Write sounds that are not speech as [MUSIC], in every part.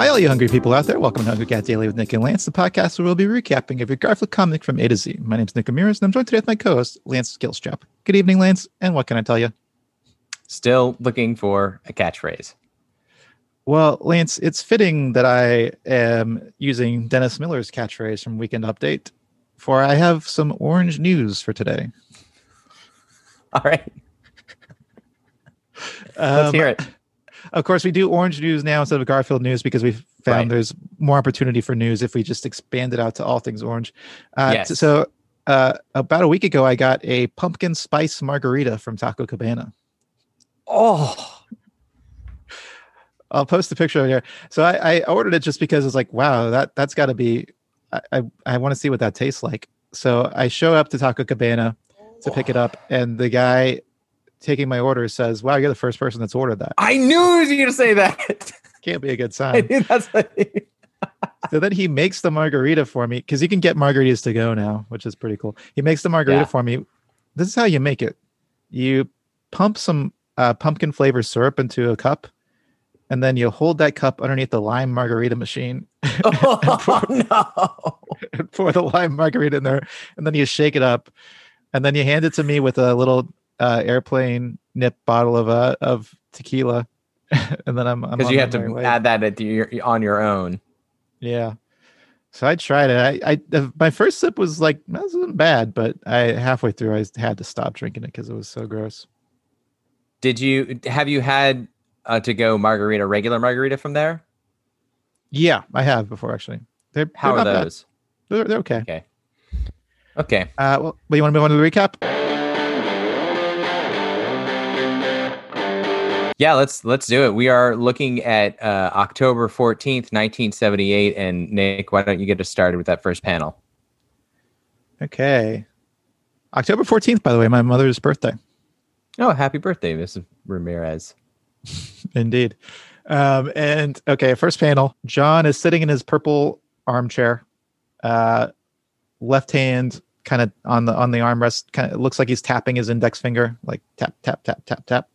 Hi, all you hungry people out there. Welcome to Hungry Cat Daily with Nick and Lance, the podcast where we'll be recapping every Garfield comic from A to Z. My name is Nick Ramirez, and I'm joined today with my co host, Lance Gilstrap. Good evening, Lance, and what can I tell you? Still looking for a catchphrase. Well, Lance, it's fitting that I am using Dennis Miller's catchphrase from Weekend Update, for I have some orange news for today. All right. [LAUGHS] Let's Um, hear it. Of course, we do orange news now instead of Garfield news because we've found Right. there's more opportunity for news if we just expand it out to all things orange. Uh, Yes. So, uh, about a week ago, I got a pumpkin spice margarita from Taco Cabana. Oh, I'll post the picture here. So I, I ordered it just because it's like, wow, that that's got to be. I I, I want to see what that tastes like. So I show up to Taco Cabana to pick it up, and the guy taking my order says, "Wow, you're the first person that's ordered that. I knew you were going to say that. [LAUGHS] Can't be a good sign." what [LAUGHS] so then he makes the margarita for me because you can get margaritas to go now, which is pretty cool. He makes the margarita Yeah. for me. This is how you make it: you pump some uh, pumpkin flavor syrup into a cup, and then you hold that cup underneath the lime margarita machine [LAUGHS] Oh, no. and pour the lime margarita in there, and then you shake it up, and then you hand it to me with a little uh, airplane nip bottle of uh, of tequila, [LAUGHS] and then I'm Because you have to add that at your, on your own. Yeah. So I tried it. I, I my first sip was like that wasn't bad, but I halfway through I had to stop drinking it because it was so gross. Did you have you had uh, to go margarita, regular margarita from there? Yeah, I have before actually. They're How they're are those? They're, they're okay. Okay. Okay. Uh, well, but you want to move on to the recap? Yeah, let's let's do it. We are looking at uh, October 14th, 1978 and Nick, why don't you get us started with that first panel? Okay. October fourteenth, by the way, my mother's birthday. Oh, happy birthday, Mrs. Ramirez. [LAUGHS] Indeed. Um, and okay, first panel. John is sitting in his purple armchair, uh, left hand kind of on the on the armrest. Kind of looks like he's tapping his index finger, like tap tap tap tap tap.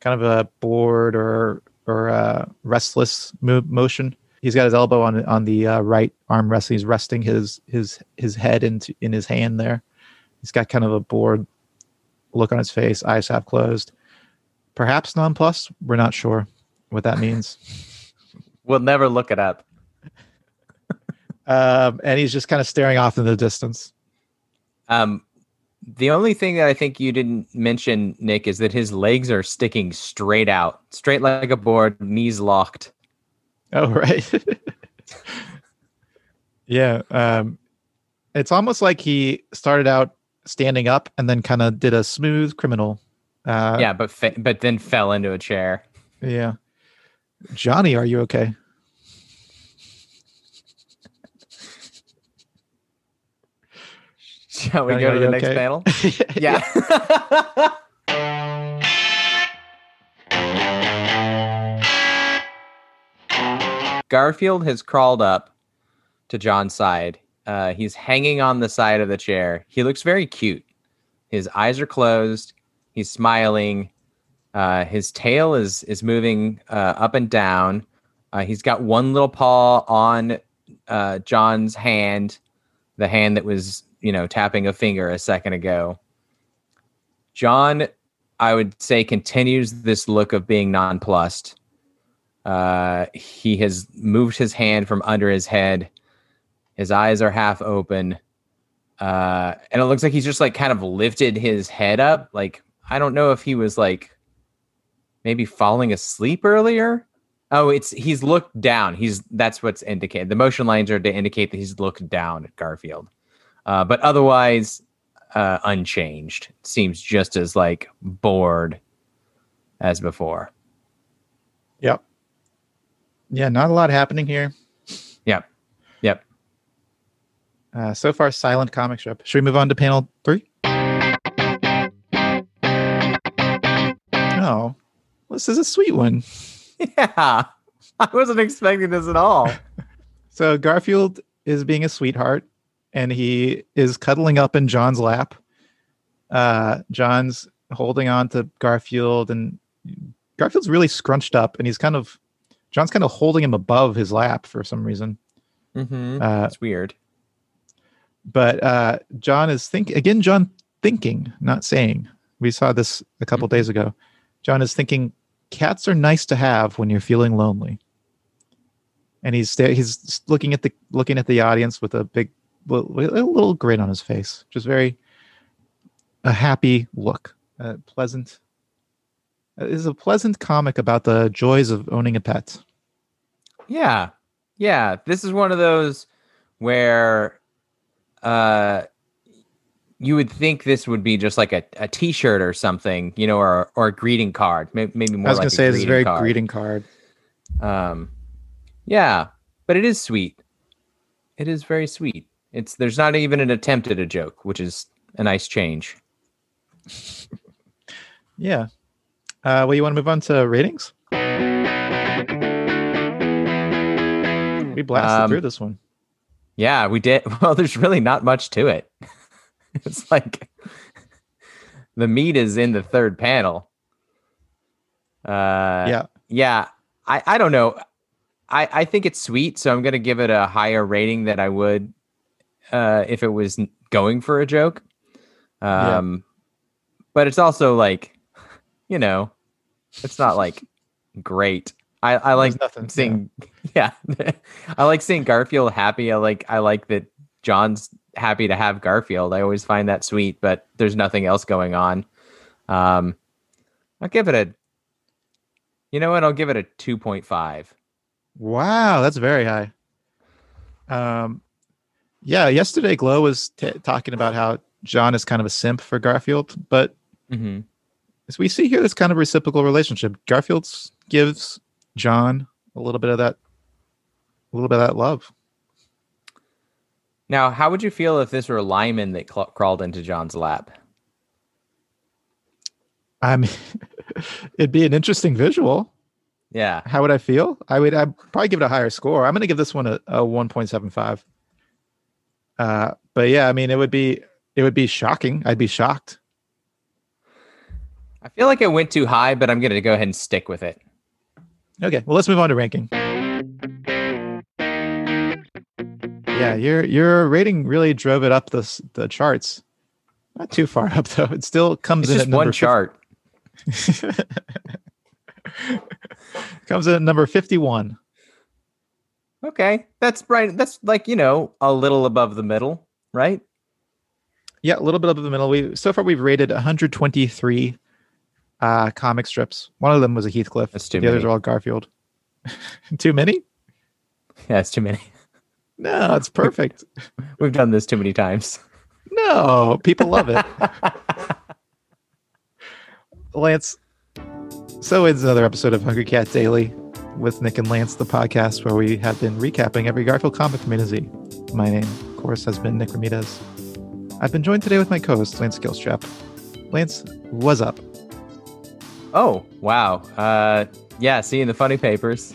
Kind of a bored or or uh, restless mo- motion. He's got his elbow on on the uh, right armrest. He's resting his his his head into in his hand there. He's got kind of a bored look on his face, eyes half closed. Perhaps nonplussed. We're not sure what that means. [LAUGHS] We'll never look it up. [LAUGHS] um, and he's just kind of staring off in the distance. Um, the only thing that I think you didn't mention, Nick, is that his legs are sticking straight out, straight like a board, knees locked. Oh, right. [LAUGHS] yeah. Um, it's almost like he started out standing up and then kind of did a smooth criminal. Uh, yeah, but fa- but then fell into a chair. Yeah. Johnny, are you okay? We go to the next okay? panel? [LAUGHS] Yeah. Garfield has crawled up to John's side. Uh, he's hanging on the side of the chair. He looks very cute. His eyes are closed. He's smiling. Uh, his tail is is moving uh, up and down. Uh, he's got one little paw on uh, John's hand, the hand that was you know tapping a finger a second ago. John, I would say, continues this look of being nonplussed. Uh, he has moved his hand from under his head. His eyes are half open. Uh, and it looks like he's just like kind of lifted his head up. Like, I don't know if he was like maybe falling asleep earlier. Oh, it's he's looked down. He's that's what's indicated. The motion lines are to indicate that he's looked down at Garfield. Uh, but otherwise, uh, unchanged. Seems just as like bored as before. Yep. Yeah, not a lot happening here. Yep. Yep. Uh, so far, silent comic strip. Should we move on to panel three? Oh, this is a sweet one. [LAUGHS] Yeah. I wasn't expecting this at all. [LAUGHS] So Garfield is being a sweetheart, and he is cuddling up in John's lap. Uh, John's holding on to Garfield, and Garfield's really scrunched up, and he's kind of John's kind of holding him above his lap for some reason. Mm-hmm. Uh, That's weird. but uh, John is thinking again. John thinking, not saying. We saw this a couple days ago. John is thinking, cats are nice to have when you're feeling lonely. And he's he's looking at the looking at the audience with a big a little grin on his face, just very a happy look, a pleasant. It is a pleasant comic about the joys of owning a pet. Yeah. Yeah. This is one of those where uh you would think this would be just like a, a t-shirt or something, you know, or or a greeting card. Maybe, maybe more I was gonna a say it's a very card. greeting card. Um yeah, but it is sweet. It is very sweet. It's there's not even an attempt at a joke, which is a nice change. [LAUGHS] Yeah. Uh, well, you want to move on to ratings? We blasted Um, through this one. Yeah, we did. [LAUGHS] Well, there's really not much to it. [LAUGHS] it's like the meat is in the third panel. Uh, yeah. yeah. I, I don't know. I, I think it's sweet, so I'm gonna give it a higher rating than I would uh, if it was going for a joke. Yeah. Um, but it's also like, you know, it's not like great. I, I like nothing. yeah. seeing [LAUGHS] yeah i like seeing garfield happy i like i like that john's happy to have garfield i always find that sweet but there's nothing else going on um i'll give it a you know what i'll give it a 2.5 Wow, that's very high. Um, yeah. Yesterday, Glow was t- talking about how John is kind of a simp for Garfield, but mm-hmm. as we see here, this kind of reciprocal relationship. Garfield gives John a little bit of that, a little bit of that love. now how would you feel if this were lyman that cl- crawled into john's lap I mean, [LAUGHS] it'd be an interesting visual. yeah How would I feel? I would I'd probably give it a higher score. I'm going to give this one a, a 1.75. Uh, but yeah, I mean, it would be it would be shocking. I'd be shocked. i feel like it went too high but i'm gonna go ahead and stick with it Okay, well, let's move on to ranking. Yeah, your your rating really drove it up the the charts. Not too far up though. It still comes it's in just at number one chart 50 [LAUGHS] comes in at number 51. Okay that's right that's like you know a little above the middle right Yeah, a little bit above the middle. We so far we've rated 123 uh, comic strips. One of them was a Heathcliff. That's too the others many. are all Garfield. [LAUGHS] too many? yeah it's too many [LAUGHS] No, it's perfect. [LAUGHS] We've done this too many times. no, people love it. Lance, so it's another episode of Hungry Cat Daily with Nick and Lance, the podcast where we have been recapping every Garfield comic from A to Z. My name, of course, has been Nick Ramirez. I've been joined today with my co-host, Lance Gilstrap. Lance, what's up? Oh, wow. Uh, yeah, seeing the funny papers.